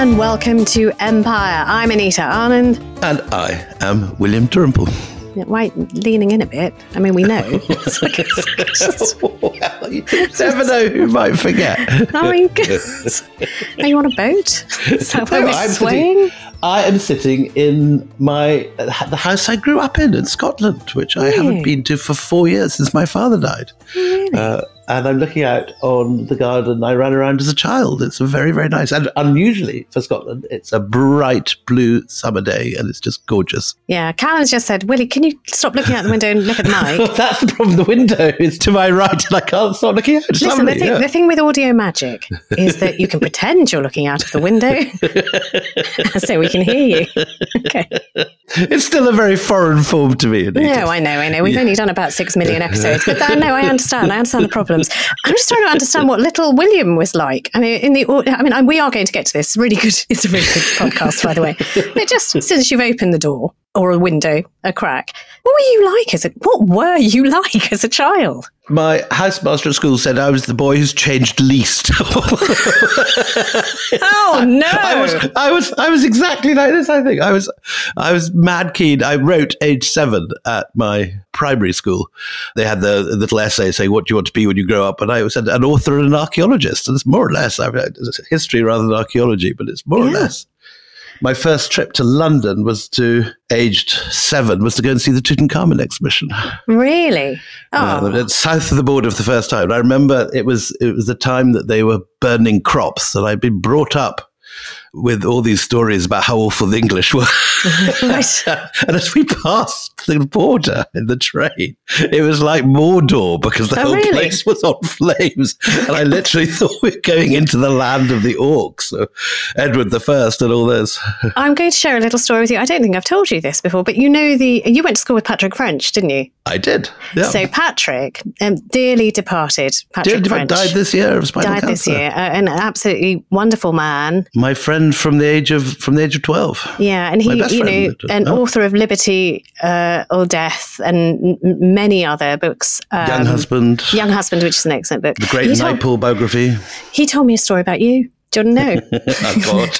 and welcome to Empire. I'm Anita Anand. And I am William Turnbull. Why leaning in a bit? I mean, we know. well, you never know who might forget. oh my goodness. Are you on a boat? Is that why No, we're I'm swaying? sitting, I am sitting in my the house I grew up in in Scotland, which I haven't been to for four years since my father died. Really? Uh, and I'm looking out on the garden I ran around as a child. It's very, very nice. And unusually for Scotland, it's a bright blue summer day and it's just gorgeous. yeah, Callum's just said, Willie, can you stop looking out the window and look at mic? That's the problem. The window is to my right and I can't stop looking out. Listen, the thing, yeah. the thing with audio magic is that you can pretend you're looking out of the window so we can hear you. Okay. It's still a very foreign form to me. No, I know, I know. We've only done about six million episodes, but uh, no, I understand. I understand the I'm just trying to understand what little William was like. I mean, in the, I mean, we are going to get to this. Really good. It's a really good podcast, by the way. But just since you've opened the door or a window, a crack, what were you like as a? What were you like as a child? My housemaster at school said I was the boy who's changed least. Oh no! I was, I was, I was exactly like this. I think I was, I was mad keen. I wrote age seven at my primary school. They had the little essay saying, "What do you want to be when you grow up?" And I said, "An author and an archaeologist, And it's more or less. I mean, it's history rather than archaeology, but it's more or less. My first trip to London was to aged seven was to go and see the Tutankhamun exhibition. Really? Oh, Uh, south of the border for the first time. I remember it was it was the time that they were burning crops, and I'd been brought up with all these stories about how awful the English were. Right. and as we passed the border in the train, it was like Mordor because the Oh, whole really? place was on flames. And I literally thought we were going into the land of the orcs, so Edward the First and all this. I'm going to share a little story with you. I don't think I've told you this before, but you know the you went to school with Patrick French, didn't you? I did. Yeah. So Patrick, um, dearly departed, Patrick Did, French, died this year of spinal died this year. Uh, an absolutely wonderful man. My friend from the age of from the age of twelve. Yeah, and he, you know, an Oh. author of Liberty uh, or Death and m- many other books. Um, Younghusband. Young Husband, which is an excellent book. The great he Naipaul biography. he told me a story about you. Do you want to know? oh God,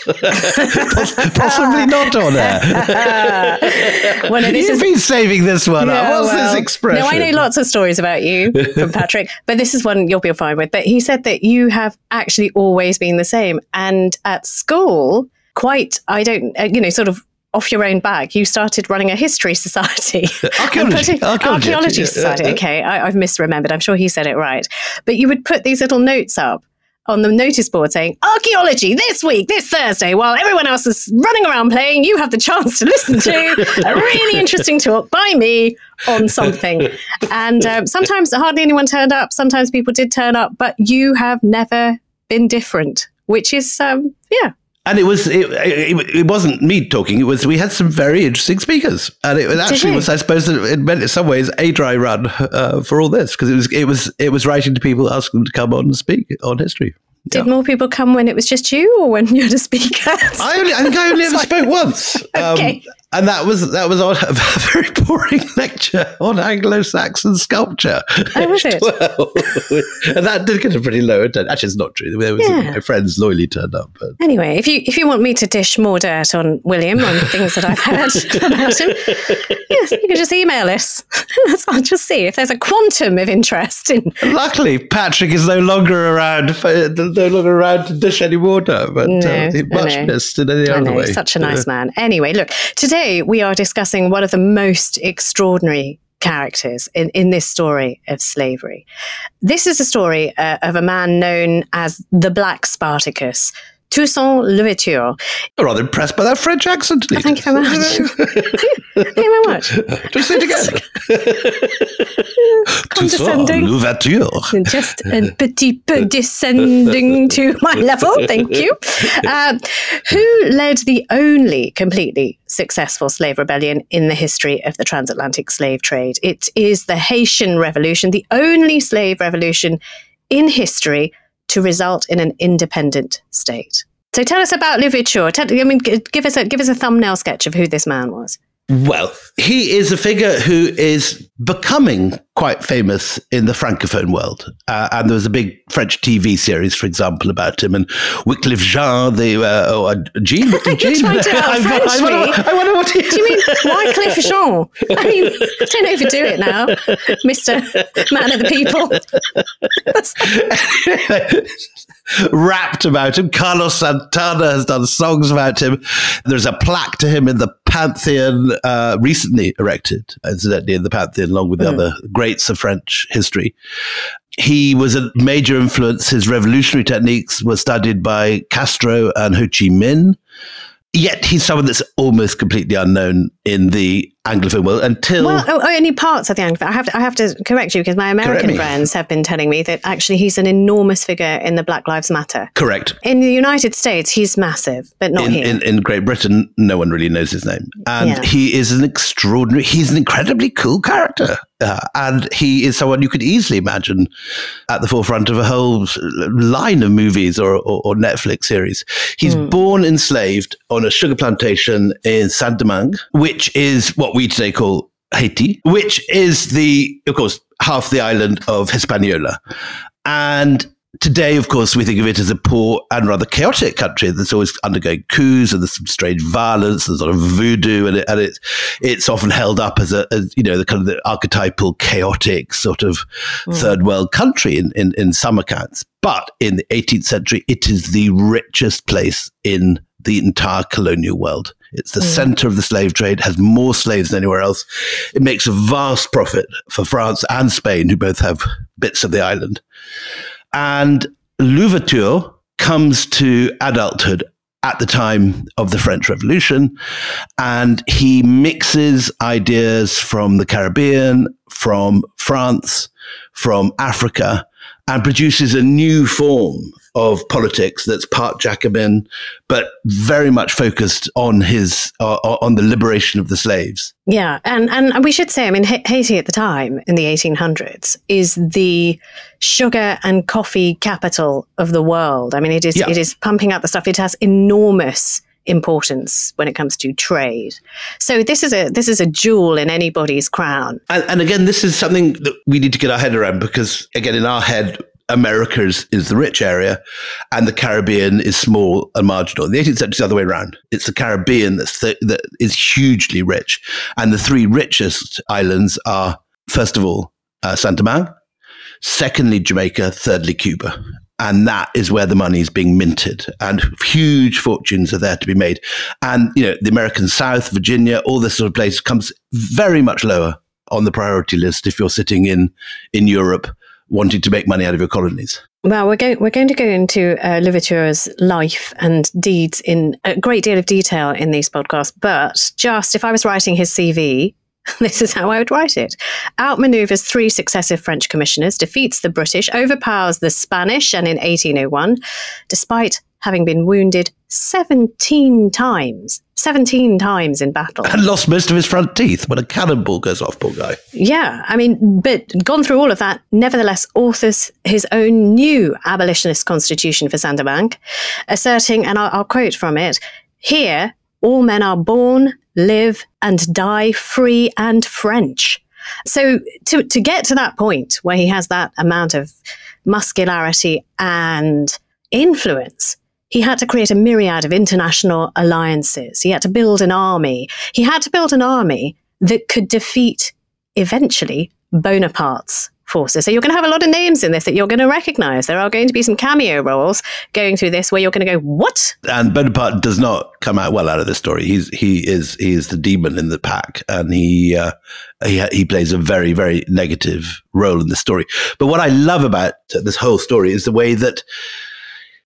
Poss- possibly not on air. well, no, You've is been saving this one up. Yeah, What's well, this expression? No, I know lots of stories about you from Patrick, but this is one you'll be fine with. But he said that you have actually always been the same. And at school, quite, I don't, uh, you know, sort of off your own back, you started running a history society. Archaeology. Putting- Archaeology, archaeology society. Okay, I, I've misremembered. I'm sure he said it right. But you would put these little notes up on the notice board saying archaeology this week, this Thursday, while everyone else is running around playing, you have the chance to listen to a really interesting talk by me on something. And um, sometimes hardly anyone turned up. Sometimes people did turn up, but you have never been different, which is, um, yeah. And it was it, it, it wasn't me talking. It was we had some very interesting speakers, and it actually was I suppose it meant in some ways a dry run uh, for all this because it was it was it was writing to people asking them to come on and speak on history. Did more people come when it was just you or when you had a speaker? I only I think I only ever spoke once. Um, Okay. And that was that was on a very boring lecture on Anglo-Saxon sculpture. Oh, was it? And that did get a pretty low attendance. Actually, it's not true. There was Yeah. my friends loyally turned up, but Anyway, if you if you want me to dish more dirt on William on things that I've heard about him, yes, you can just email us. I'll just see if there's a quantum of interest in. luckily Patrick is no longer around. For, no longer around to dish any water, but No, uh, much missed in any I other know, way. such a nice man. Anyway, look, today we are discussing one of the most extraordinary characters in, in this story of slavery. This is a story uh, of a man known as the Black Spartacus. Toussaint Louverture. I'm rather impressed by that French accent. Anita. Thank you very much. Thank you very much. Just say it again. Condescending. l'ouverture. Just a petit peu descending to my level. Thank you. Um, who led the only completely successful slave rebellion in the history of the transatlantic slave trade? It is the Haitian Revolution, the only slave revolution in history to result in an independent state. So tell us about. Tell, I mean, give us a give us a thumbnail sketch of who this man was. Well, he is a figure who is becoming quite famous in the francophone world. Uh, and there was a big French TV series, for example, about him. And Wyclef Jean, the uh, oh, uh, Jean, You're Jean. trying to I, I, wonder. I wonder what he. Do you mean Wyclef Jean? I mean, don't overdo it now, Mister Man of the People. rapped about him. Carlos Santana has done songs about him. There's a plaque to him in the Pantheon, uh, recently erected, incidentally, in the Pantheon, along with the other greats of French history. He was a major influence. His revolutionary techniques were studied by Castro and Ho Chi Minh. Yet he's someone that's almost completely unknown in the Anglophone world until Well, oh, only parts of the Anglophone. I have to, I have to correct you because my American friends have been telling me that actually he's an enormous figure in the Black Lives Matter. correct. In the United States, he's massive, but not in, here. in, in Great Britain, no one really knows his name. And Yeah. he is an extraordinary, he's an incredibly cool character. Uh, and he is someone you could easily imagine at the forefront of a whole line of movies or, or, or Netflix series. He's Hmm. born enslaved on a sugar plantation in Saint Domingue, which is what we today call Haiti, which is the, of course, half the island of Hispaniola. And today, of course, we think of it as a poor and rather chaotic country that's always undergoing coups and there's some strange violence and sort of voodoo, and, it, and it's it's often held up as a as, you know the kind of the archetypal chaotic sort of hmm. third world country in, in in some accounts. But in the 18th century, it is the richest place in the entire colonial world. It's the mm. center of the slave trade, has more slaves than anywhere else. It makes a vast profit for France and Spain, who both have bits of the island. And Louverture comes to adulthood at the time of the French Revolution, and he mixes ideas from the Caribbean, from France, from Africa, and produces a new form of politics that's part Jacobin, but very much focused on his uh, on the liberation of the slaves. Yeah, and and we should say, I mean, Haiti at the time in the 1800s is the sugar and coffee capital of the world. I mean, it is Yeah. it is pumping out the stuff. It has enormous importance when it comes to trade. So this is a this is a jewel in anybody's crown. And, and again, this is something that we need to get our head around because, again, in our head, America is, is the rich area and the Caribbean is small and marginal. In the 18th century, it's the other way around. It's the Caribbean that's the, that is hugely rich. And the three richest islands are, first of all, uh, Santa Domingue, secondly, Jamaica, thirdly, Cuba. And that is where the money is being minted, and huge fortunes are there to be made. And you know, the American South, Virginia, all this sort of place comes very much lower on the priority list if you're sitting in in Europe wanting to make money out of your colonies. Well, we're going we're going to go into uh, life and deeds in a great deal of detail in these podcasts. But just if I was writing his CV, this is how I would write it: outmaneuvers three successive French commissioners, defeats the British, overpowers the Spanish, and in 1801, despite having been wounded 17 times, 17 times in battle. And lost most of his front teeth when a cannonball goes off, poor guy. Yeah, I mean, but gone through all of that, nevertheless authors his own new abolitionist constitution for Saint-Domingue, asserting, and I'll, I'll quote from it here, all men are born, live, and die free and French. So to, to get to that point where he has that amount of muscularity and influence, he had to create a myriad of international alliances. He had to build an army. He had to build an army that could defeat eventually Bonaparte's forces. So you're going to have a lot of names in this that you're going to recognize. There are going to be some cameo roles going through this where you're going to go, "What?" And Bonaparte does not come out well out of this story. He's he is he is the demon in the pack, and he uh, he he plays a very very negative role in the story. But what I love about this whole story is the way that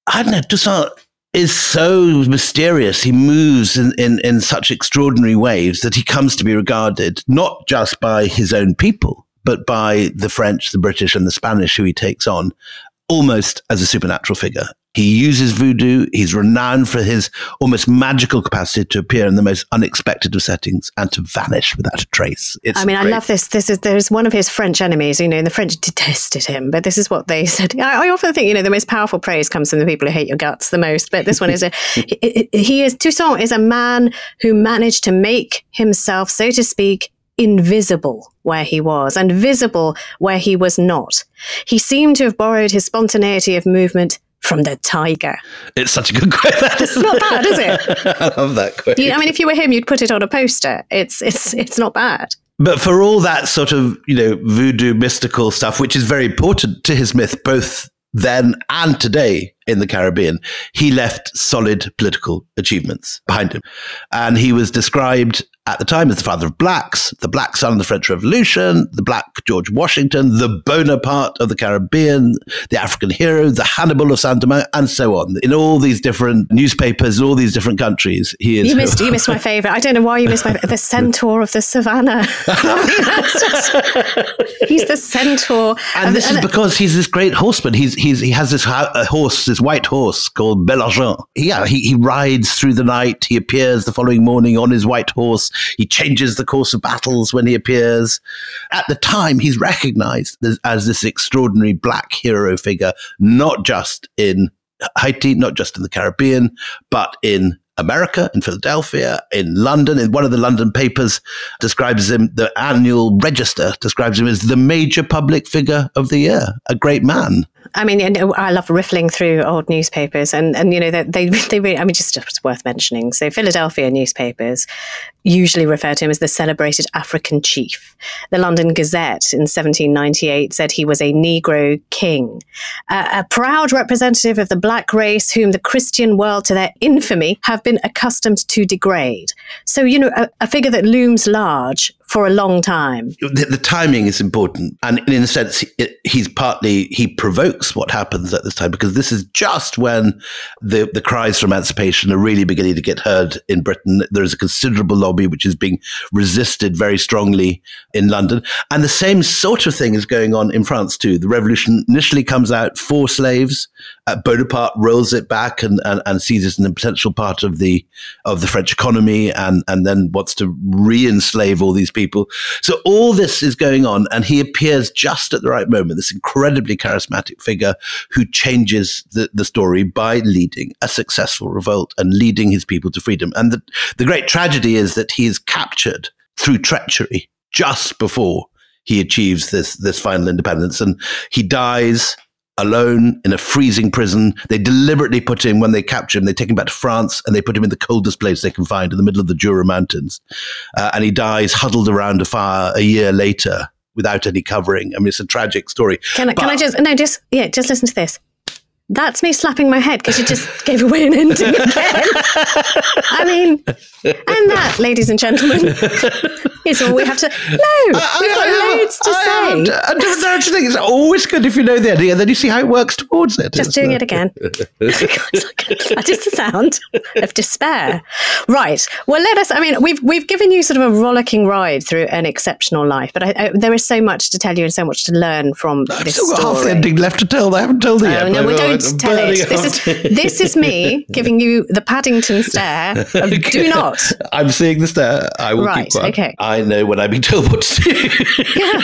I don't know Toussaint is so mysterious. He moves in, in, in such extraordinary ways that he comes to be regarded not just by his own people, but by the French, the British, and the Spanish who he takes on almost as a supernatural figure. He uses voodoo. He's renowned for his almost magical capacity to appear in the most unexpected of settings and to vanish without a trace. It's I mean, great. I love this. This is there's one of his French enemies. You know, and the French detested him, but this is what they said. I, I, often think, you know, the most powerful praise comes from the people who hate your guts the most. But this one is a he, he is Toussaint is a man who managed to make himself, so to speak, invisible where he was and visible where he was not. He seemed to have borrowed his spontaneity of movement from the tiger. It's such a good quote. it's not bad, is it? I love that quote. You, I mean, if you were him, you'd put it on a poster. It's it's it's not bad. But for all that sort of you know voodoo mystical stuff, which is very important to his myth, both then and today in the Caribbean, he left solid political achievements behind him. And he was described at the time as the father of blacks, the black son of the French Revolution, the black George Washington, the Bonaparte of the Caribbean, the African hero, the Hannibal of Saint Domingue, and so on. In all these different newspapers, in all these different countries, he is. You missed, you missed my favorite. I don't know why you missed my the centaur of the savannah. he's the centaur, and this and, is because he's this great horseman. He's he's he has this uh, horse, this white horse called Bel-Argent. Yeah, he, he rides through the night. He appears the following morning on his white horse he changes the course of battles when he appears. At the time, he's recognized as, this extraordinary black hero figure, not just in Haiti, not just in the Caribbean, but in America, in Philadelphia, in London. In one of the London papers, describes him, the annual register describes him as the major public figure of the year, a great man. I mean, I love riffling through old newspapers, and and you know they they, they really, I mean, just, just worth mentioning. So Philadelphia newspapers usually refer to him as the celebrated African chief. The London Gazette in 1798 said he was a Negro king, a proud representative of the black race whom the Christian world, to their infamy, have been accustomed to degrade. So you know, a, a figure that looms large for a long time. The, the timing is important, and in a sense, he, he's partly he provokes what happens at this time because this is just when the the cries for emancipation are really beginning to get heard in Britain. There is a considerable lobby which is being resisted very strongly in London, and the same sort of thing is going on in France too. The revolution initially comes out for slaves. Uh, Bonaparte rolls it back and, and, and sees it as an potential part of the of the French economy, and and then wants to re-enslave all these people. So all this is going on, and he appears just at the right moment. This incredibly charismatic figure who changes the, the story by leading a successful revolt and leading his people to freedom. And the, the great tragedy is that he is captured through treachery just before he achieves this this final independence, and he dies alone in a freezing prison. They deliberately put him, when they capture him, they take him back to France and they put him in the coldest place they can find in the middle of the Jura Mountains. Uh, and he dies huddled around a fire a year later without any covering. I mean, it's a tragic story. Can I, but, can I just, no, just, yeah, just listen to this. That's me slapping my head because you just gave away an ending again. I mean, and that, ladies and gentlemen, is all we have to. No, we've got I, loads to I, say. I, I, don't think it's always good if you know the ending and then you see how it works towards it. Just doing it again. that is the sound of despair. Right. Well, let us. I mean, we've we've given you sort of a rollicking ride through an exceptional life, but I, there is so much to tell you and so much to learn from I've this still got story. half the ending left to tell. I haven't told it oh, yet. No, we don't tell it. This is this is me giving you the Paddington stare of do not. I'm seeing the stare. I will right, keep quiet. Okay. I know when I'm being told what to do. yeah.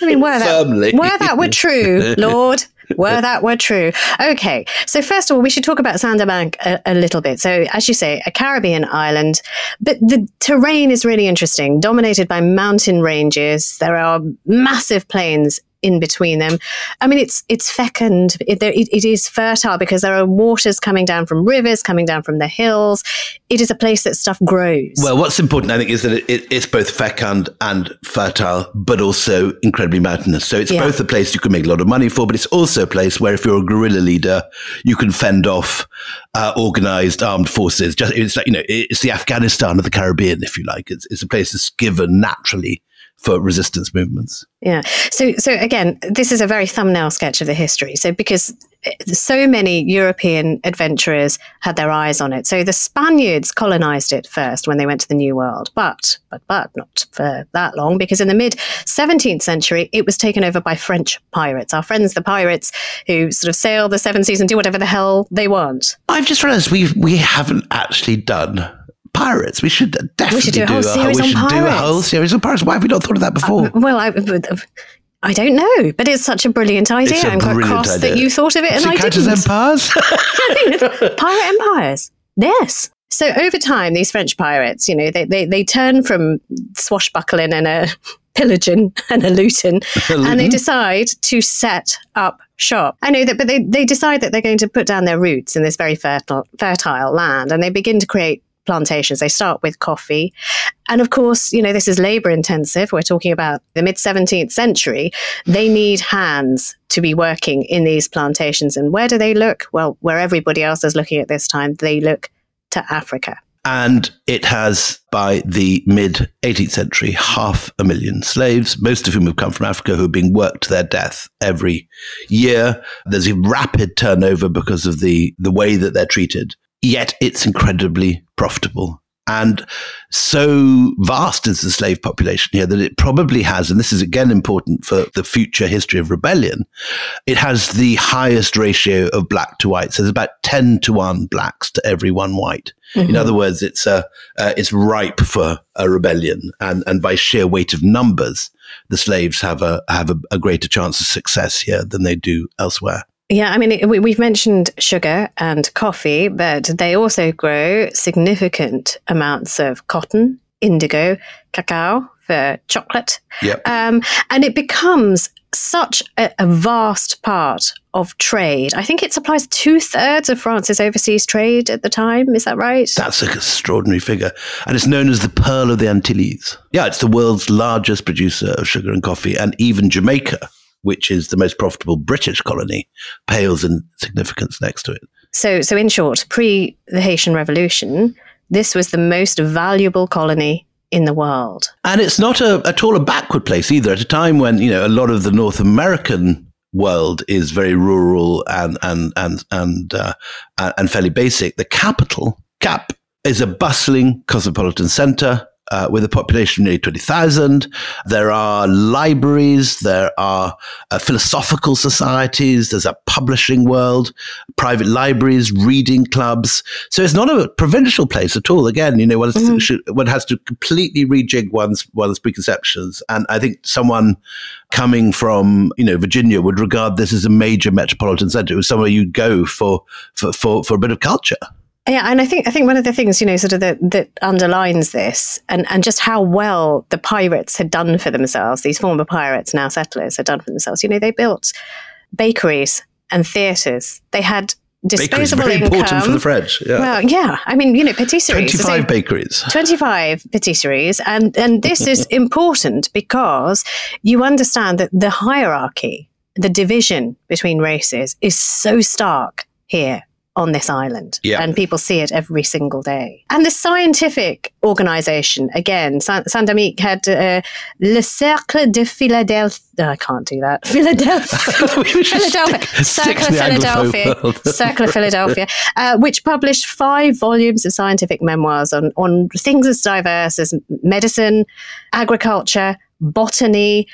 I mean, were that, were that were true, Lord, were that were true. Okay, so first of all, we should talk about Domingue a, a, little bit. So, as you say, a Caribbean island, but the terrain is really interesting, dominated by mountain ranges. There are massive plains in between them. I mean, it's it's fecund. It, it, it is fertile because there are waters coming down from rivers, coming down from the hills. It is a place that stuff grows. Well, what's important, I think, is that it, it's both fecund and fertile, but also incredibly mountainous. So it's yeah. both a place you can make a lot of money for, but it's also a place where, if you're a guerrilla leader, you can fend off uh, organized armed forces. Just it's like you know, it's the Afghanistan of the Caribbean, if you like. It's, it's a place that's given naturally for resistance movements. Yeah. So so again, this is a very thumbnail sketch of the history. So because so many European adventurers had their eyes on it. So the Spaniards colonized it first when they went to the New World, but but but not for that long because in the mid 17th century it was taken over by French pirates. Our friends the pirates who sort of sail the seven seas and do whatever the hell they want. I've just realized we we haven't actually done pirates. We should definitely We should do a whole a, series on should do a pirates. Uh, whole series on pirates. Why have we not thought of that before? Well, I, I don't know, but it's such a brilliant idea. A I'm quite cross idea. that you thought of it and I it count as didn't. empires? pirate empires. Yes. So over time, these French pirates, you know, they, they, they turn from swashbuckling and a pillaging and a looting, and they decide to set up shop. I know that, but they, they decide that they're going to put down their roots in this very fertile, fertile land, and they begin to create plantations. They start with coffee. And of course, you know, this is labor intensive. We're talking about the mid 17th century. They need hands to be working in these plantations. And where do they look? Well, where everybody else is looking at this time, they look to Africa. And it has, by the mid 18th century, half a million slaves, most of whom have come from Africa, who are being worked to their death every year. There's a rapid turnover because of the, the way that they're treated. Yet it's incredibly profitable. And so vast is the slave population here that it probably has, and this is again important for the future history of rebellion, it has the highest ratio of black to white. So there's about 10 to 1 blacks to every one white. In other words, it's uh, uh, it's ripe for a rebellion, and and by sheer weight of numbers, the slaves have a have a, a greater chance of success here than they do elsewhere. Yeah, I mean, we, we've mentioned sugar and coffee, but they also grow significant amounts of cotton, indigo, cacao for chocolate. Yep. Um, and it becomes such a, a vast part of trade. I think it supplies two thirds of France's overseas trade at the time. Is that right? That's an extraordinary figure, and it's known as the Pearl of the Antilles. Yeah, it's the world's largest producer of sugar and coffee, and even Jamaica, which is the most profitable British colony, pales in significance next to it. So, so in short, pre the Haitian Revolution, this was the most valuable colony in the world. And it's not a, at all a backward place either. At a time when you know a lot of the North American world is very rural and and and and uh, and fairly basic, the capital Cap is a bustling cosmopolitan center. Uh, with a population of nearly 20,000. There are libraries, there are uh, philosophical societies, there's a publishing world, private libraries, reading clubs. So it's not a provincial place at all. Again, you know, one, has, should, one has to completely rejig one's one's preconceptions. And I think someone coming from you know Virginia would regard this as a major metropolitan center. It was somewhere you'd go for for for, for a bit of culture. Yeah, and I think I think one of the things you know sort of that that underlines this, and and just how well the pirates had done for themselves. These former pirates, now settlers, had done for themselves. You know, they built bakeries and theatres. They had disposable very income. important for the French. Yeah, Well, yeah, I mean, you know, patisseries. twenty So- bakeries. 25 patisseries and and this is important because you understand that the hierarchy the division between races is so stark here on this island Yeah. and people see it every single day and the scientific organization again Saint Saint-Domingue had uh, le cercle de philadelphia i can't do that philadelphia Philadelphia, stick- stick Circle to of Philadelphia. Circle of Philadelphia, uh, which published five volumes of scientific memoirs on on things as diverse as medicine, agriculture, botany.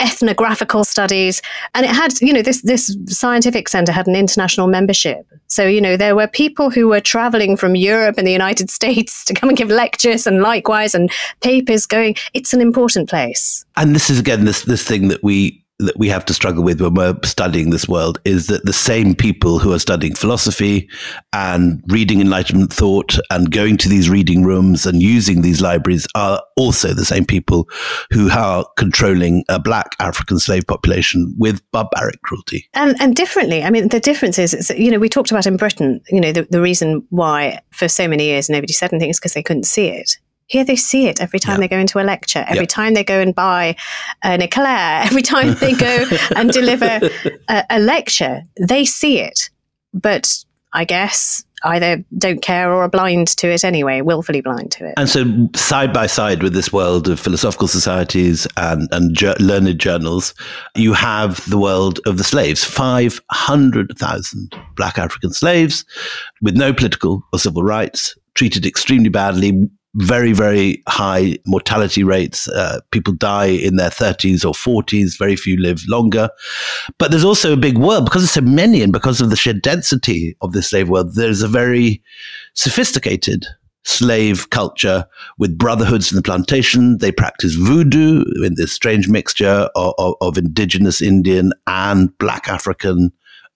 Ethnographical studies, and it had, you know, this this scientific center had an international membership. So, you know, there were people who were traveling from Europe and the United States to come and give lectures, and likewise, and papers going. It's an important place. and this is again this this thing that we that we have to struggle with when we're studying this world is that the same people who are studying philosophy and reading enlightenment thought and going to these reading rooms and using these libraries are also the same people who are controlling a black African slave population with barbaric cruelty. and and differently. I mean, the difference is, you know, we talked about in Britain, you know, the, the reason why for so many years nobody said anything is because they couldn't see it. Here they see it every time Yeah. they go into a lecture, every Yeah. time they go and buy an eclair, every time they go and deliver a, a lecture, they see it. But I guess either don't care or are blind to it anyway, willfully blind to it. And so, side by side with this world of philosophical societies and, and ju- learned journals, you have the world of the slaves 500,000 black African slaves with no political or civil rights, treated extremely badly, very, very high mortality rates. Uh, people die in their 30s or 40s. Very few live longer. But there's also a big world because there's so many and because of the sheer density of the slave world, there's a very sophisticated slave culture with brotherhoods in the plantation. They practice voodoo in this strange mixture of, of, of indigenous Indian and black African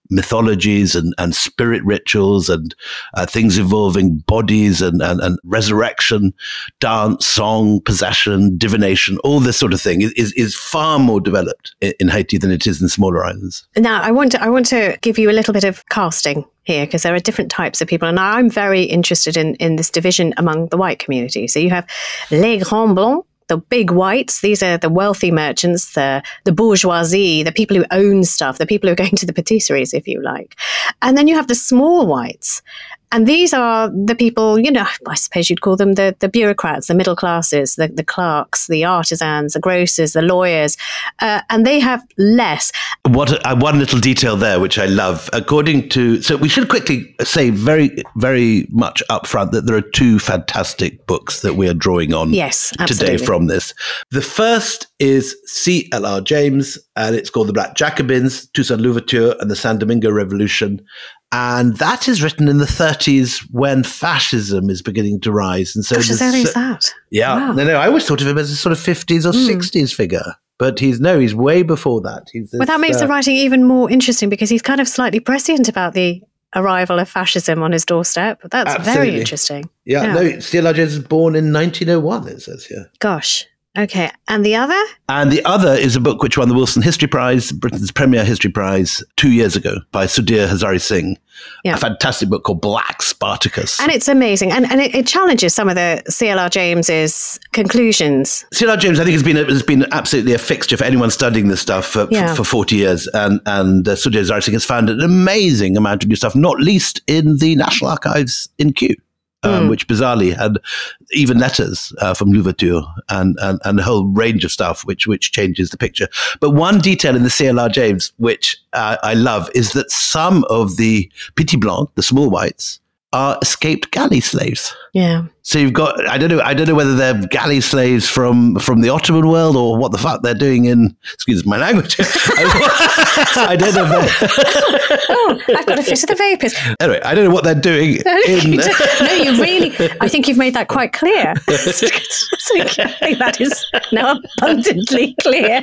mythologies and, and spirit rituals and uh, things involving bodies and, and, and, resurrection, dance, song, possession, divination, all this sort of thing is, is far more developed in, Haiti than it is in smaller islands. Now, I want to, I want to give you a little bit of casting here because there are different types of people. And I'm very interested in, in this division among the white community. So you have Les Grands Blancs, the big whites, these are the wealthy merchants, the, the bourgeoisie, the people who own stuff, the people who are going to the patisseries, if you like. And then you have the small whites. And these are the people, you know, I suppose you'd call them the, the bureaucrats, the middle classes, the, the clerks, the artisans, the grocers, the lawyers, uh, and they have less. What uh, one little detail there, which I love, according to so we should quickly say very very much upfront that there are two fantastic books that we are drawing on. Yes, absolutely. today from this. The first is C. L. R. James, and it's called The Black Jacobins, Toussaint Louverture, and the San Domingo Revolution. And that is written in the 30s when fascism is beginning to rise. And so, Gosh, as early as that. Yeah. Wow. No, no, I always thought of him as a sort of 50s or mm. 60s figure. But he's no, he's way before that. He's this, well, that makes uh, the writing even more interesting because he's kind of slightly prescient about the arrival of fascism on his doorstep. That's absolutely. very interesting. Yeah, yeah. no, C.L.R. James was born in 1901, it says here. Gosh. Okay. And the other? And the other is a book which won the Wolfson History Prize, Britain's premier history prize, two years ago by Sudhir Hazareesingh. Yeah. A fantastic book called Black Spartacus. And it's amazing. And, and it, it challenges some of the C.L.R. James's conclusions. C.L.R. James, I think, has been, has been absolutely a fixture for anyone studying this stuff for, yeah. for, for, 40 years. And, and uh, Sudhir Hazareesingh has found an amazing amount of new stuff, not least in the National Archives in Kew um, mm. which bizarrely had even letters uh, from Louverture and, and, and a whole range of stuff, which, which changes the picture. But one detail in the CLR James, which uh, I love, is that some of the Petit Blanc, the small whites, are escaped galley slaves. Yeah. So you've got I don't know I don't know whether they're galley slaves from from the Ottoman world or what the fuck they're doing in excuse my language. I don't know. oh, I've got a fit of the vapors. Anyway, I don't know what they're doing. in... no, you really. I think you've made that quite clear. I think that is now abundantly clear.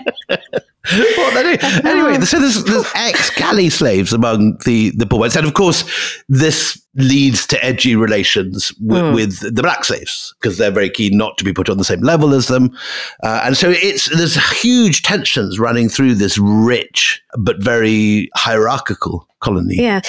do. Anyway, so there's, there's ex galley slaves among the the poor whites, and of course, this leads to edgy relations w- mm. with the black slaves because they're very keen not to be put on the same level as them, uh, and so it's there's huge tensions running through this rich but very hierarchical colony. Yeah,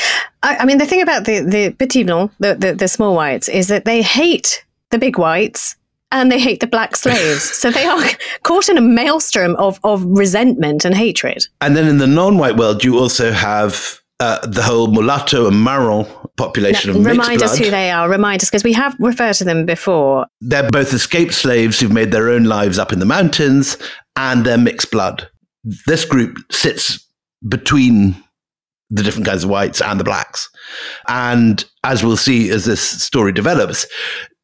I, I mean the thing about the the petit blanc, the, the the small whites, is that they hate the big whites and they hate the black slaves. so they are caught in a maelstrom of, of resentment and hatred. And then in the non white world, you also have uh, the whole mulatto and marron population now, of Remind us who they are. Remind us, because we have referred to them before. They're both escaped slaves who've made their own lives up in the mountains, and they're mixed blood. This group sits between the different kinds of whites and the blacks. And as we'll see as this story develops,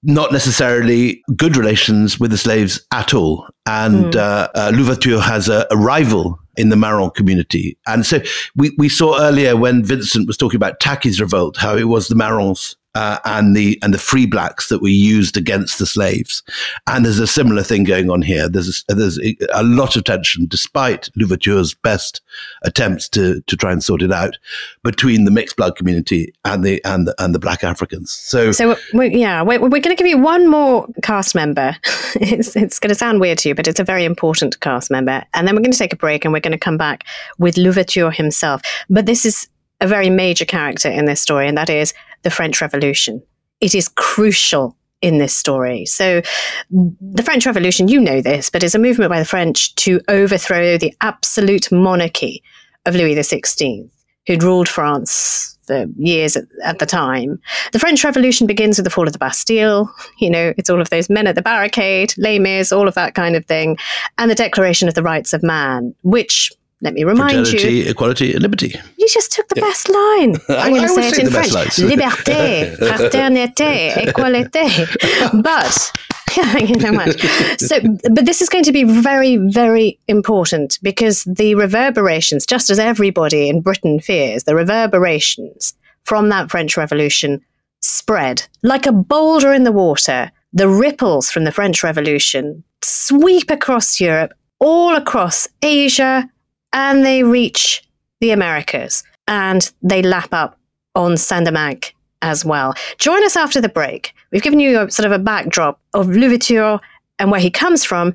not necessarily good relations with the slaves at all. And mm. uh, uh, Louverture has a, a, rival in the Marron community. And so we, we saw earlier when Vincent was talking about Tacky's revolt, how it was the Marrons uh, and the and the free blacks that were used against the slaves. And there's a similar thing going on here. There's a, there's a lot of tension, despite Louverture's best attempts to to try and sort it out, between the mixed blood community and the and the, and the black Africans. So so we're, yeah, we're, we're going to give you one more cast member. it's it's going to sound weird to you, but it's a very important cast member. And then we're going to take a break, and we're going to come back with Louverture himself. But this is a very major character in this story, and that is the French Revolution. It is crucial in this story. So, the French Revolution, you know this, but is a movement by the French to overthrow the absolute monarchy of Louis XVI, who'd ruled France the years at, at, the time. The French Revolution begins with the fall of the Bastille. You know, it's all of those men at the barricade, Les Mis, all of that kind of thing, and the Declaration of the Rights of Man, which let me remind you. equality, and liberty. You just took the yeah. best line. I'm going to say it in French. Liberté, fraternité, égalité. But thank you so much. So, but this is going to be very, very important because the reverberations, just as everybody in Britain fears, the reverberations from that French Revolution spread like a boulder in the water. The ripples from the French Revolution sweep across Europe, all across Asia, and they reach the Americas and they lap up on Saint-Domingue as well. Join us after the break. We've given you a, sort of a backdrop of Louverture and where he comes from.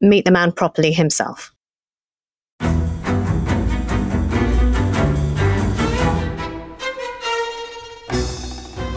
Meet the man properly himself.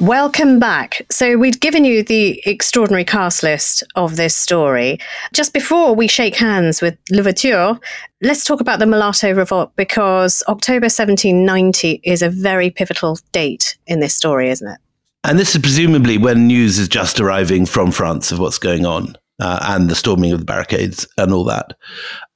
Welcome back. So, we'd given you the extraordinary cast list of this story. Just before we shake hands with Louverture, let's talk about the Mulatto Revolt because October 1790 is a very pivotal date in this story, isn't it? And this is presumably when news is just arriving from France of what's going on. Uh, and the storming of the barricades and all that.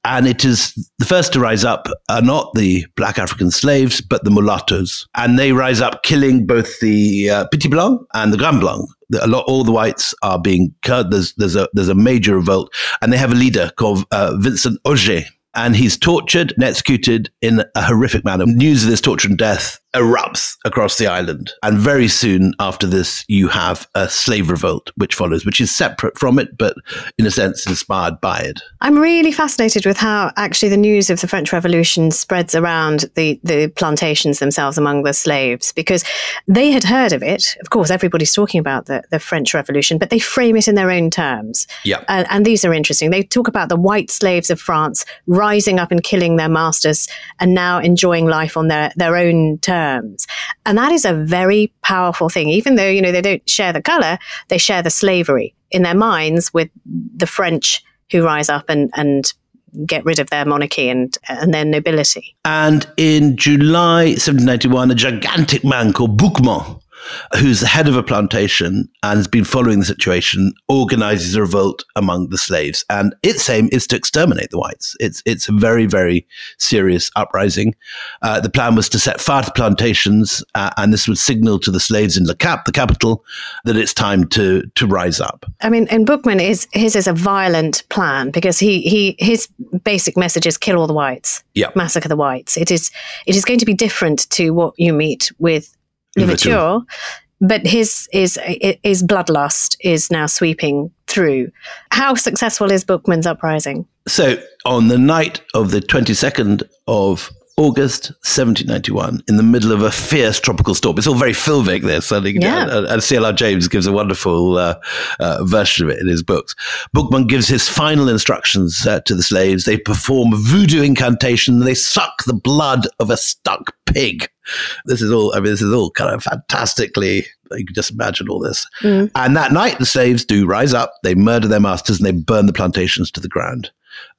And it is the first to rise up are not the black African slaves, but the mulattoes. And they rise up killing both the uh, Petit Blanc and the Grand Blanc. The, a lot, all the whites are being cut. There's, there's, a, there's a major revolt. And they have a leader called uh, Vincent Ogé. And he's tortured and executed in a horrific manner. News of this torture and death erupts across the island. And very soon after this, you have a slave revolt, which follows, which is separate from it, but in a sense inspired by it. I'm really fascinated with how actually the news of the French Revolution spreads around the, the plantations themselves among the slaves, because they had heard of it. Of course, everybody's talking about the, the French Revolution, but they frame it in their own terms. Yeah. And, and these are interesting. They talk about the white slaves of France rising up and killing their masters and now enjoying life on their, their own terms terms. And that is a very powerful thing. Even though, you know, they don't share the color, they share the slavery in their minds with the French who rise up and, and get rid of their monarchy and, and their nobility. And in July 1791, a gigantic man called Bouquemont who's the head of a plantation and has been following the situation, organizes a revolt among the slaves. And its aim is to exterminate the whites. It's, it's a very, very serious uprising. Uh, the plan was to set fire to plantations, uh, and this would signal to the slaves in Le Cap, the capital, that it's time to, to rise up. I mean, and Bookman is his is a violent plan because he, he his basic message is kill all the whites, yeah. massacre the whites. It is it is going to be different to what you meet with Louverture. But his is his bloodlust is now sweeping through. How successful is Bookman's uprising? So on the night of the 22nd of August 1791, in the middle of a fierce tropical storm. It's all very filmic, this. Think, Yeah. and, and C.L.R. James gives a wonderful uh, uh, version of it in his books. Bookman gives his final instructions uh, to the slaves. They perform voodoo incantation. They suck the blood of a stuck pig. This is all, I mean, this is all kind of fantastically, you can just imagine all this. Mm. And that night, the slaves do rise up, they murder their masters, and they burn the plantations to the ground.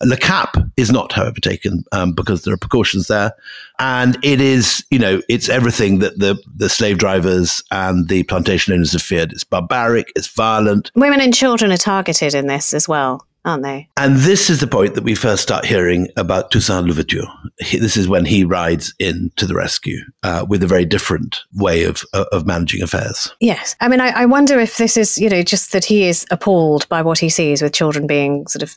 Le Cap is not, however, taken um, because there are precautions there. And it is, you know, it's everything that the, the slave drivers and the plantation owners have feared. It's barbaric, it's violent. Women and children are targeted in this as well, aren't they? And this is the point that we first start hearing about Toussaint Louverture. He, this is when he rides in to the rescue uh, with a very different way of, of managing affairs. Yes. I mean, I, I wonder if this is, you know, just that he is appalled by what he sees with children being sort of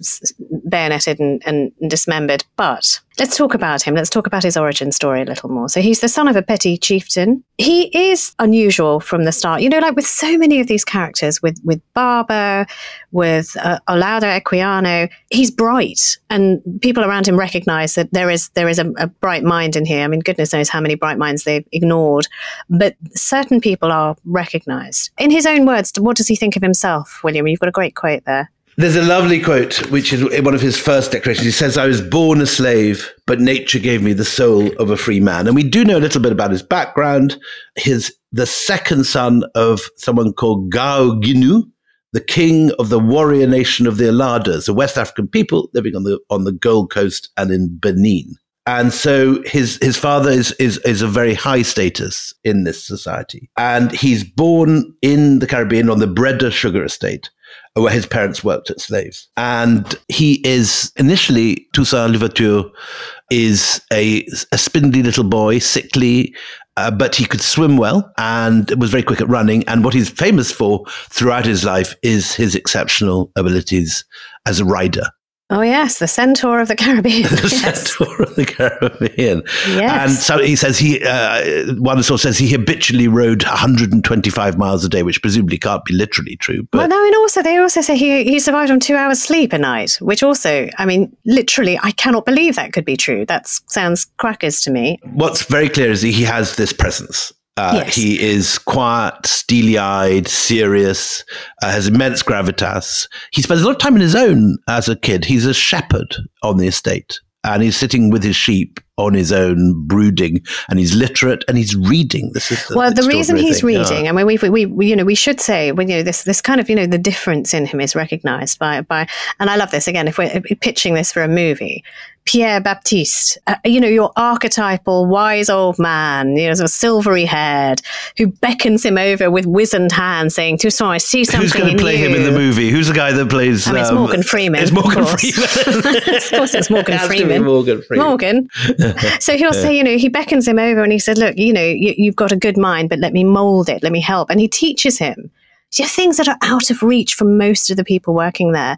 bayoneted and, and dismembered. But let's talk about him. Let's talk about his origin story a little more. So he's the son of a petty chieftain. He is unusual from the start. You know, like with so many of these characters, with, with Barber, with uh, Olaudah Equiano, he's bright and people around him recognize that there is, there is a, a bright mind in here. I mean, goodness knows how many bright minds they've ignored but certain people are recognized. In his own words, what does he think of himself, William? You've got a great quote there. There's a lovely quote, which is one of his first declarations. He says, I was born a slave, but nature gave me the soul of a free man. And we do know a little bit about his background. His the second son of someone called Gaou Guinou, the king of the warrior nation of the Aladas, a West African people living on the on the Gold Coast and in Benin. And so his his father is is is a very high status in this society, and he's born in the Caribbean on the Breda sugar estate, where his parents worked as slaves. And he is initially Toussaint Louverture is a a spindly little boy, sickly. Uh, but he could swim well and was very quick at running. And what he's famous for throughout his life is his exceptional abilities as a rider. Oh yes, the centaur of the Caribbean. the yes. centaur of the Caribbean. Yes. And so he says he, uh, one source says he habitually rode 125 miles a day, which presumably can't be literally true. But well, no, and also they also say he he survived on two hours sleep a night, which also, I mean, literally, I cannot believe that could be true. That sounds crackers to me. what's very clear is he has this presence. Uh, Yes. He is quiet, steely eyed, serious, uh, has immense gravitas. He spends a lot of time in his own as a kid. He's a shepherd on the estate and he's sitting with his sheep on his own, brooding, and he's literate and he's reading. This is the well, the reason he's thing. Yeah. reading, I mean, we, we, we, you know, we should say, when you know, this, this kind of, you know, the difference in him is recognized by, by, and I love this again. If we're pitching this for a movie, Pierre Baptiste, uh, you know, your archetypal wise old man, you know, sort of silvery haired, who beckons him over with wizened hand, saying, "Toussaint, I see something Who's going to play him in the movie? Who's the guy that plays? I mean, it's um, Morgan Freeman. It's Morgan of. Freeman. of course, it's Morgan Has to be Freeman. Morgan Freeman. Morgan. so he'll say, you know, he beckons him over and he said, look, you know, you, you've got a good mind, but let me mold it, let me help. And he teaches him just things that are out of reach for most of the people working there.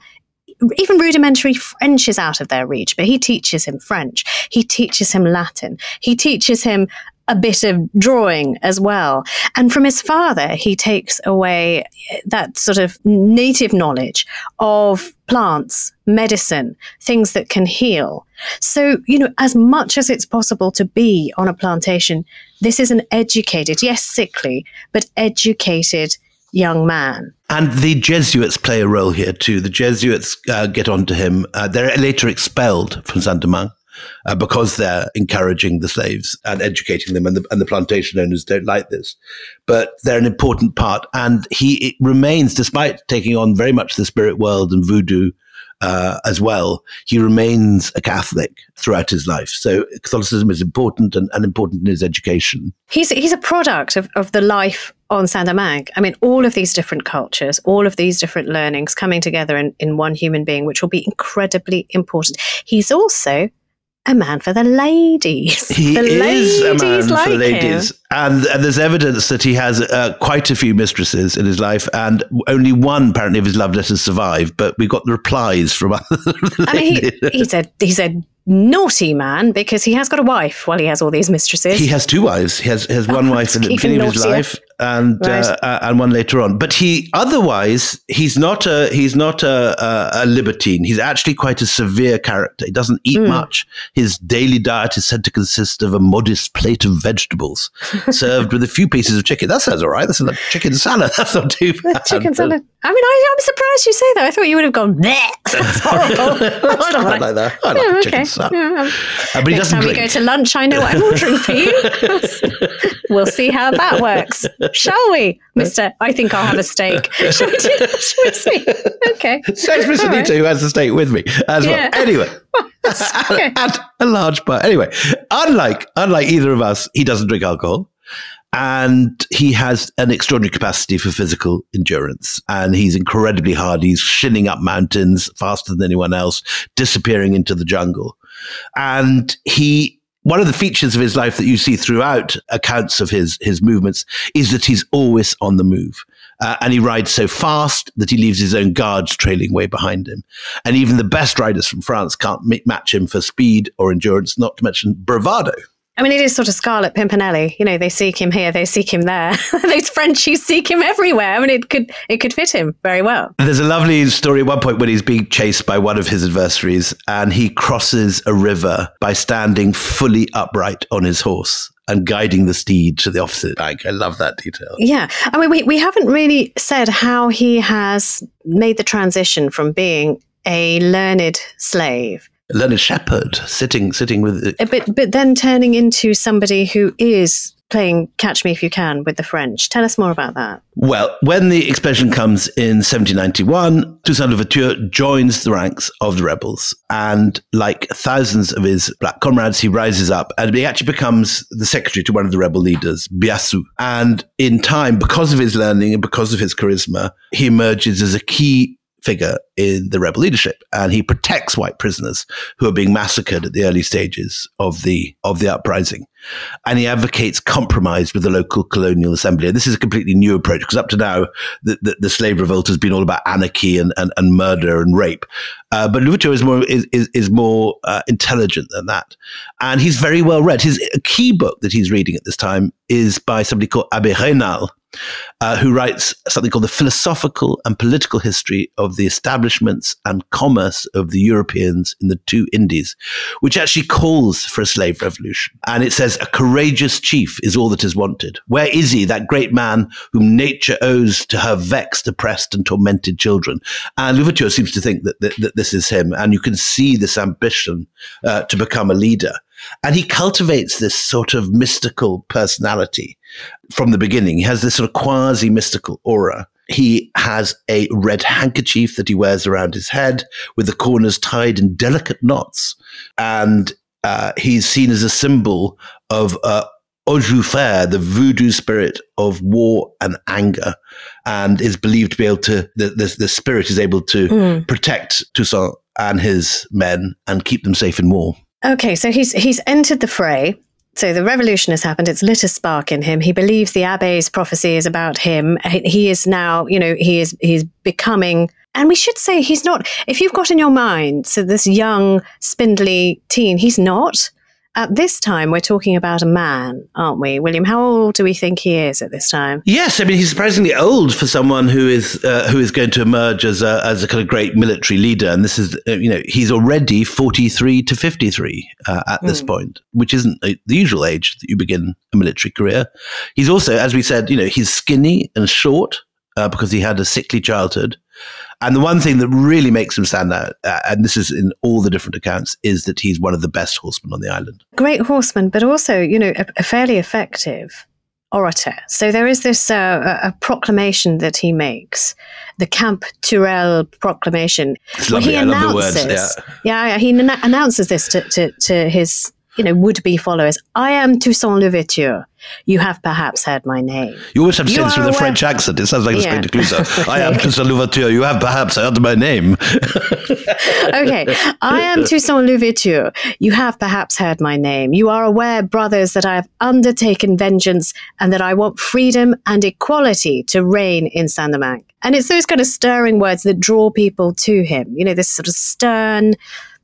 Even rudimentary French is out of their reach, but he teaches him French. He teaches him Latin. He teaches him a bit of drawing as well. And from his father, he takes away that sort of native knowledge of plants, medicine, things that can heal. So, you know, as much as it's possible to be on a plantation, this is an educated, yes, sickly, but educated young man. And the Jesuits play a role here too. The Jesuits uh, get onto him. Uh, they're later expelled from Saint Domingue uh, because they're encouraging the slaves and educating them, and the, and the plantation owners don't like this. But they're an important part, and he remains, despite taking on very much the spirit world and voodoo. Uh, as well, he remains a Catholic throughout his life. So Catholicism is important and, and important in his education. He's he's a product of, of the life on Domingue. I mean, all of these different cultures, all of these different learnings coming together in, in one human being, which will be incredibly important. He's also a man for the ladies. He the is a man like for the ladies, and, and there's evidence that he has uh, quite a few mistresses in his life, and only one apparently of his love letters survived. But we got the replies from other I mean, he, ladies. he's a he's a naughty man because he has got a wife while he has all these mistresses. He has two wives. He has, has one Oh, wife at the beginning of his life and Right. uh, uh, and one later on. But he otherwise he's not a he's not a, a, a libertine. He's actually quite a severe character. He doesn't eat Mm. much. His daily diet is said to consist of a modest plate of vegetables served with a few pieces of chicken. That sounds all right. That's like chicken salad. That's not too bad. Chicken salad. I mean, I, I'm surprised you say that. I thought you would have gone, that's horrible. That's I don't right. like that. I like Yeah, chicken okay. salad. Yeah, um, Uh, but he Next doesn't time we go to lunch, I know what I'm ordering for you. we'll see how that works, shall we, Mister? I think I'll have a steak. Shall we, do, shall we see? Okay. Says Mr. All right. Who has the steak with me as Yeah. well. Anyway, okay. a large part. Anyway, unlike unlike either of us, he doesn't drink alcohol. And he has an extraordinary capacity for physical endurance. And he's incredibly hard. He's shinning up mountains faster than anyone else, disappearing into the jungle. And he one of the features of his life that you see throughout accounts of his his movements is that he's always on the move. Uh, and he rides so fast that he leaves his own guards trailing way behind him. And even the best riders from France can't ma- match him for speed or endurance, not to mention bravado. I mean, it is sort of Scarlet Pimpernelli. You know, they seek him here, they seek him there. Those Frenchies seek him everywhere. I mean, it could it could fit him very well. And there's a lovely story at one point when he's being chased by one of his adversaries and he crosses a river by standing fully upright on his horse and guiding the steed to the opposite bank. I love that detail. Yeah. I mean, we, we haven't really said how he has made the transition from being a learned slave, Leonard Shepherd sitting sitting with uh, but, but then turning into somebody who is playing Catch Me If You Can with the French. Tell us more about that. Well, when the expedition comes in 1791, Toussaint Louverture joins the ranks of the rebels. And like thousands of his black comrades, he rises up and he actually becomes the secretary to one of the rebel leaders, Biassou. And in time, because of his learning and because of his charisma, he emerges as a key figure in the rebel leadership and he protects white prisoners who are being massacred at the early stages of the of the uprising and he advocates compromise with the local colonial assembly. And this is a completely new approach because up to now, the, the, the slave revolt has been all about anarchy and, and, and murder and rape. Uh, but Louverture is more is, is, is more uh, intelligent than that, and he's very well read. His a key book that he's reading at this time is by somebody called Abbe Raynal, uh, who writes something called the philosophical and political history of the establishments and commerce of the Europeans in the two Indies, which actually calls for a slave revolution. And it says, a courageous chief is all that is wanted. Where is he, that great man whom nature owes to her vexed, oppressed, and tormented children? And Louverture seems to think that, that, that this is him. And you can see this ambition uh, to become a leader. And he cultivates this sort of mystical personality from the beginning. He has this sort of quasi mystical aura. He has a red handkerchief that he wears around his head with the corners tied in delicate knots. And uh, he's seen as a symbol of uh, the voodoo spirit of war and anger, and is believed to be able to, the, the, the spirit is able to Mm. protect Toussaint and his men and keep them safe in war. Okay, so he's he's entered the fray. So the revolution has happened. It's lit a spark in him. He believes the abbe's prophecy is about him. He is now, you know, he is he's becoming. And we should say he's not. If you've got in your mind, so this young, spindly teen, he's not. At this time, we're talking about a man, aren't we, William? How old do we think he is at this time? Yes, I mean he's surprisingly old for someone who is uh, who is going to emerge as a as a kind of great military leader, and this is uh, you know he's already forty three to fifty three uh, at this Mm. point, which isn't the usual age that you begin a military career. He's also, as we said, you know he's skinny and short uh, because he had a sickly childhood. And the one thing that really makes him stand out, uh, and this is in all the different accounts, is that he's one of the best horsemen on the island. Great horseman, but also, you know, a, a fairly effective orator. So there is this uh, a, a proclamation that he makes, the Camp Turel proclamation. It's lovely. he I love the words. announces- Yeah. Yeah, yeah, he announces this to, to, to his, you know, would-be followers. I am Toussaint Louverture. You have perhaps heard my name. You always have You this with a French accent. It sounds like a Yeah. I am Toussaint Louverture. You have perhaps heard my name. okay. I am Toussaint Louverture. You have perhaps heard my name. You are aware, brothers, that I have undertaken vengeance and that I want freedom and equality to reign in Saint Domingue. And it's those kind of stirring words that draw people to him. You know, this sort of stern,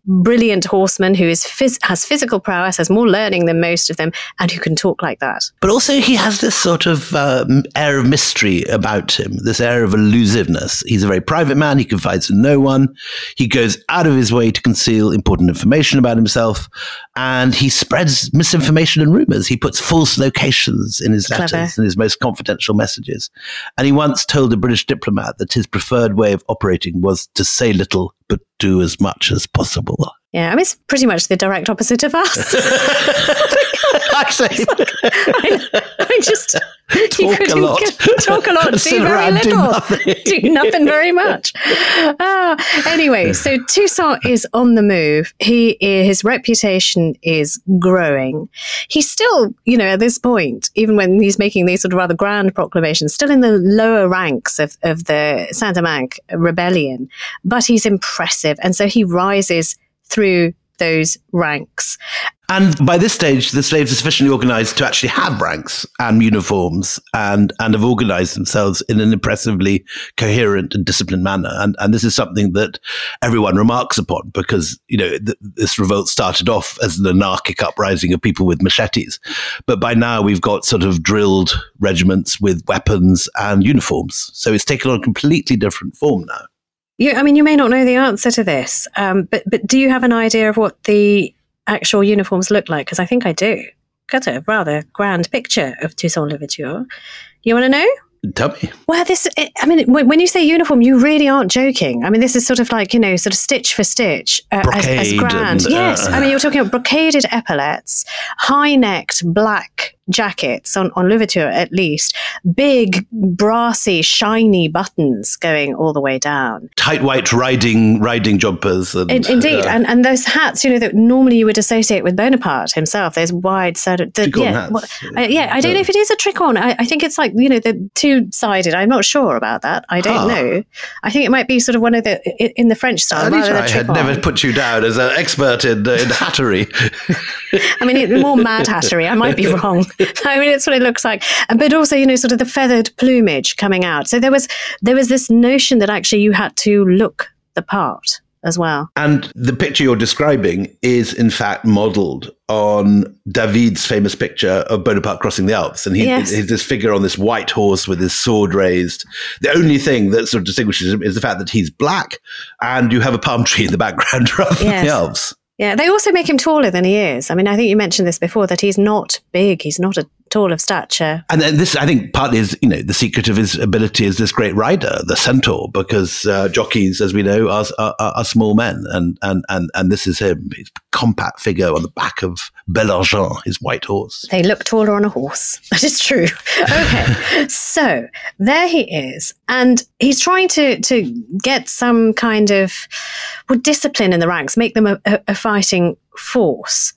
brilliant horseman who is phys- has physical prowess, has more learning than most of them, and who can talk like that. But also, he has this sort of um, air of mystery about him, this air of elusiveness. He's a very private man. He confides in no one. He goes out of his way to conceal important information about himself, and he spreads misinformation and rumors. He puts false locations in his letters Clever. and his most confidential messages. And he once told a British diplomat that his preferred way of operating was to say little but do as much as possible. Yeah, I mean, it's pretty much the direct opposite of us. I say, I, I just Talk a lot. get- talk a lot, do very around, do little, nothing. do nothing very much. Ah, anyway, so Toussaint is on the move. He his reputation is growing. He's still, you know, at this point, even when he's making these sort of rather grand proclamations, still in the lower ranks of of the Saint-Domingue rebellion, but he's impressive, and so he rises through those ranks. And by this stage, the slaves are sufficiently organized to actually have ranks and uniforms and, and have organized themselves in an impressively coherent and disciplined manner. And, and this is something that everyone remarks upon because, you know, th- this revolt started off as an anarchic uprising of people with machetes. But by now we've got sort of drilled regiments with weapons and uniforms. So it's taken on a completely different form now. You, I mean, you may not know the answer to this, um, but but do you have an idea of what the actual uniforms look like? Because I think I do. Got a rather grand picture of Toussaint Louverture. You want to know? Tell me. Well, this, I mean, when you say uniform, you really aren't joking. I mean, this is sort of like, you know, sort of stitch for stitch uh, as, as grand. and, yes. uh, I mean, you're talking about brocaded epaulets, high necked black jackets on, on Louverture at least, big, brassy, shiny buttons going all the way down. Tight white riding riding jumpers. And, In, indeed, uh, and and those hats, you know, that normally you would associate with Bonaparte himself. Those wide of, the, yeah, hats. well, uh, yeah. I don't know if it is a tricorn. I, I think it's like you know the two sided. I'm not sure about that. I don't Ah. know. I think it might be sort of one of the in the French style. I had never put you down as an expert in, in hattery. I mean, more mad hattery. I might be wrong. I mean, it's what it looks like. But also, you know, sort of the feathered plumage coming out. So there was there was this notion that actually you had to look the part as well. And the picture you're describing is, in fact, modeled on David's famous picture of Bonaparte crossing the Alps. And he, Yes. he's this figure on this white horse with his sword raised. The only thing that sort of distinguishes him is the fact that he's black and you have a palm tree in the background rather than the Alps. Yeah, they also make him taller than he is. I mean, I think you mentioned this before that he's not big. He's not a tall of stature. And then this, I think, partly is, you know, the secret of his ability is this great rider, the centaur, because uh, jockeys, as we know, are, are, are small men. And, and, and, and this is him, his compact figure on the back of Belargent, his white horse. They look taller on a horse. That is true. Okay. so there he is. And he's trying to, to get some kind of well, discipline in the ranks, make them a, a, a fighting force.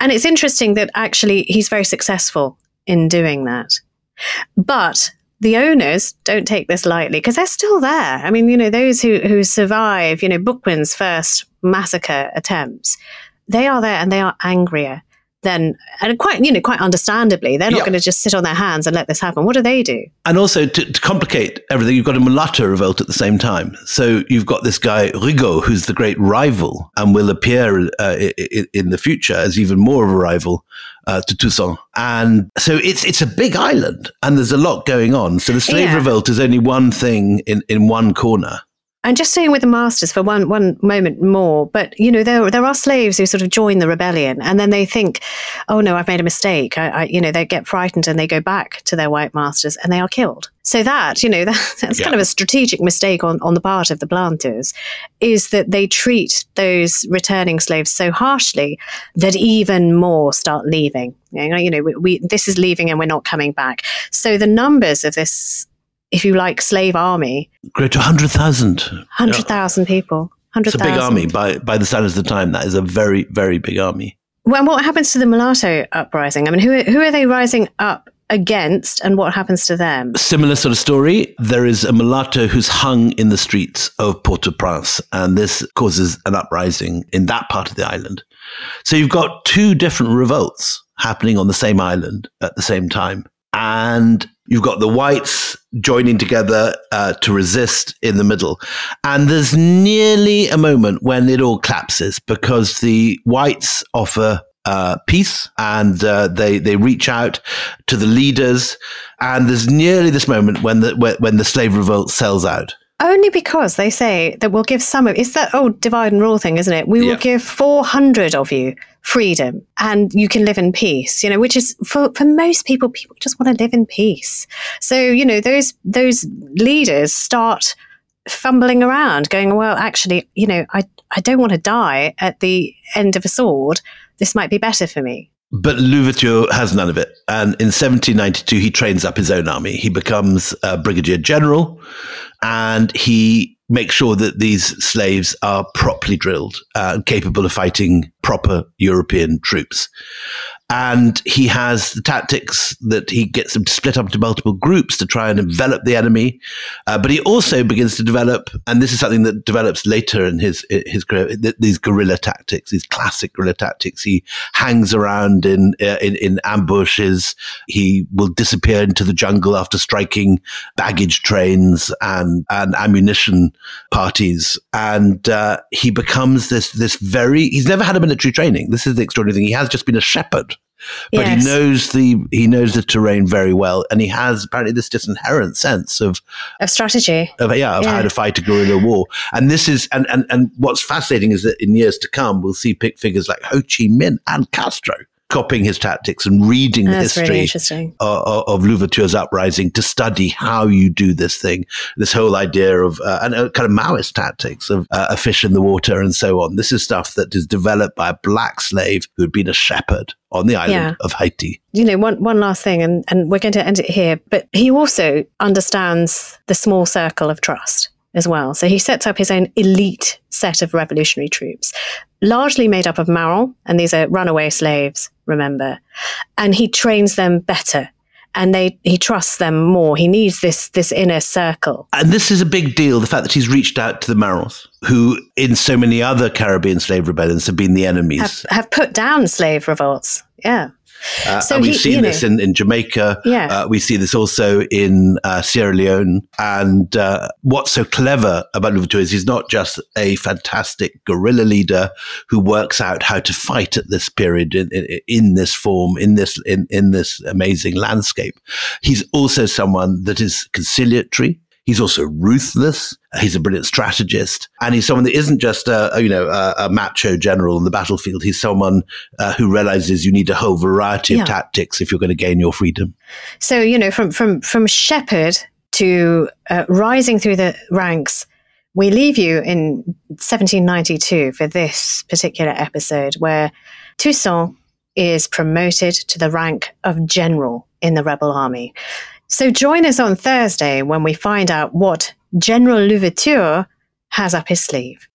And it's interesting that actually he's very successful in doing that. But the owners don't take this lightly because they're still there. I mean, you know, those who, who survive, you know, Boukman's first massacre attempts, they are there and they are angrier than, and quite, you know, quite understandably, they're not going to just sit on their hands and let this happen. What do they do? And also to, to complicate everything, you've got a mulatto revolt at the same time. So you've got this guy Rigaud, who's the great rival, and will appear uh, in the future as even more of a rival uh, to Toussaint. And so it's it's a big island, and there's a lot going on. So the slave Yeah. revolt is only one thing in in one corner. And just staying with the masters for one one moment more, but you know there there are slaves who sort of join the rebellion, and then they think, "Oh no, I've made a mistake." I, I, you know, they get frightened and they go back to their white masters, and they are killed. So that you know that, that's Yeah. kind of a strategic mistake on on the part of the planters, is that they treat those returning slaves so harshly that even more start leaving. You know, you know we, we this is leaving and we're not coming back. So the numbers of this, if you like, slave army Grow to hundred thousand. Hundred thousand people. Hundred It's a thousand. big army by by the standards of the time. That is a very very big army. Well, what happens to the mulatto uprising? I mean, who who are they rising up against, and what happens to them? Similar sort of story. There is a mulatto who's hung in the streets of Port-au-Prince, and this causes an uprising in that part of the island. So you've got two different revolts happening on the same island at the same time. And You've got the whites joining together uh, to resist in the middle. And there's nearly a moment when it all collapses because the whites offer uh, peace and uh, they they reach out to the leaders and there's nearly this moment when the when, when the slave revolt sells out Only because they say that we'll give some of it's that old divide and rule thing, isn't it? We Yeah. will give 400 of you freedom and you can live in peace, you know, which is for, for most people, people just want to live in peace. So, you know, those those leaders start fumbling around, going, Well, actually, you know, I, I don't want to die at the end of a sword. This might be better for me. But Louverture has none of it. And in 1792, he trains up his own army. He becomes a brigadier general and he makes sure that these slaves are properly drilled uh, and capable of fighting proper European troops. And he has the tactics that he gets them to split up into multiple groups to try and envelop the enemy. Uh, but he also begins to develop, and this is something that develops later in his his career, th- these guerrilla tactics, these classic guerrilla tactics. He hangs around in, uh, in in ambushes. He will disappear into the jungle after striking baggage trains and and ammunition parties, and uh, he becomes this this very. He's never had a military training. This is the extraordinary thing. He has just been a shepherd but Yes. he knows the he knows the terrain very well, and he has apparently this just inherent sense of Of strategy. of yeah of how to fight a guerrilla war. And this is and and and what's fascinating is that in years to come we'll see pick figures like Ho Chi Minh and Castro copying his tactics and reading the That's history of, of Louverture's uprising to study how you do this thing. This whole idea of uh, and uh, kind of Maoist tactics of uh, a fish in the water and so on. This is stuff that is developed by a black slave who had been a shepherd on the island Yeah. of Haiti. you know, one one last thing, and and we're going to end it here. But he also understands the small circle of trust as well. So he sets up his own elite set of revolutionary troops, largely made up of Marron, and these are runaway slaves. Remember, and he trains them better, and they he trusts them more. He needs this this inner circle. And this is a big deal, the fact that he's reached out to the Marals, who in so many other Caribbean slave rebellions have been the enemies. Have, have put down slave revolts. Yeah. Uh, so and we've he- seen this know- in, in Jamaica. Yeah. Uh, we see this also in uh, Sierra Leone. And uh, what's so clever about Louverture is he's not just a fantastic guerrilla leader who works out how to fight at this period in, in, in this form, in this in, in this amazing landscape. He's also someone that is conciliatory. He's also ruthless. He's a brilliant strategist, and he's someone that isn't just a, a, you know a, a macho general on the battlefield. He's someone uh, who realizes you need a whole variety Yeah. of tactics if you're going to gain your freedom. So you know, from from from shepherd to uh, rising through the ranks, we leave you in 1792 for this particular episode, where Toussaint is promoted to the rank of general in the rebel army. So join us on Thursday when we find out what General Louverture has up his sleeve.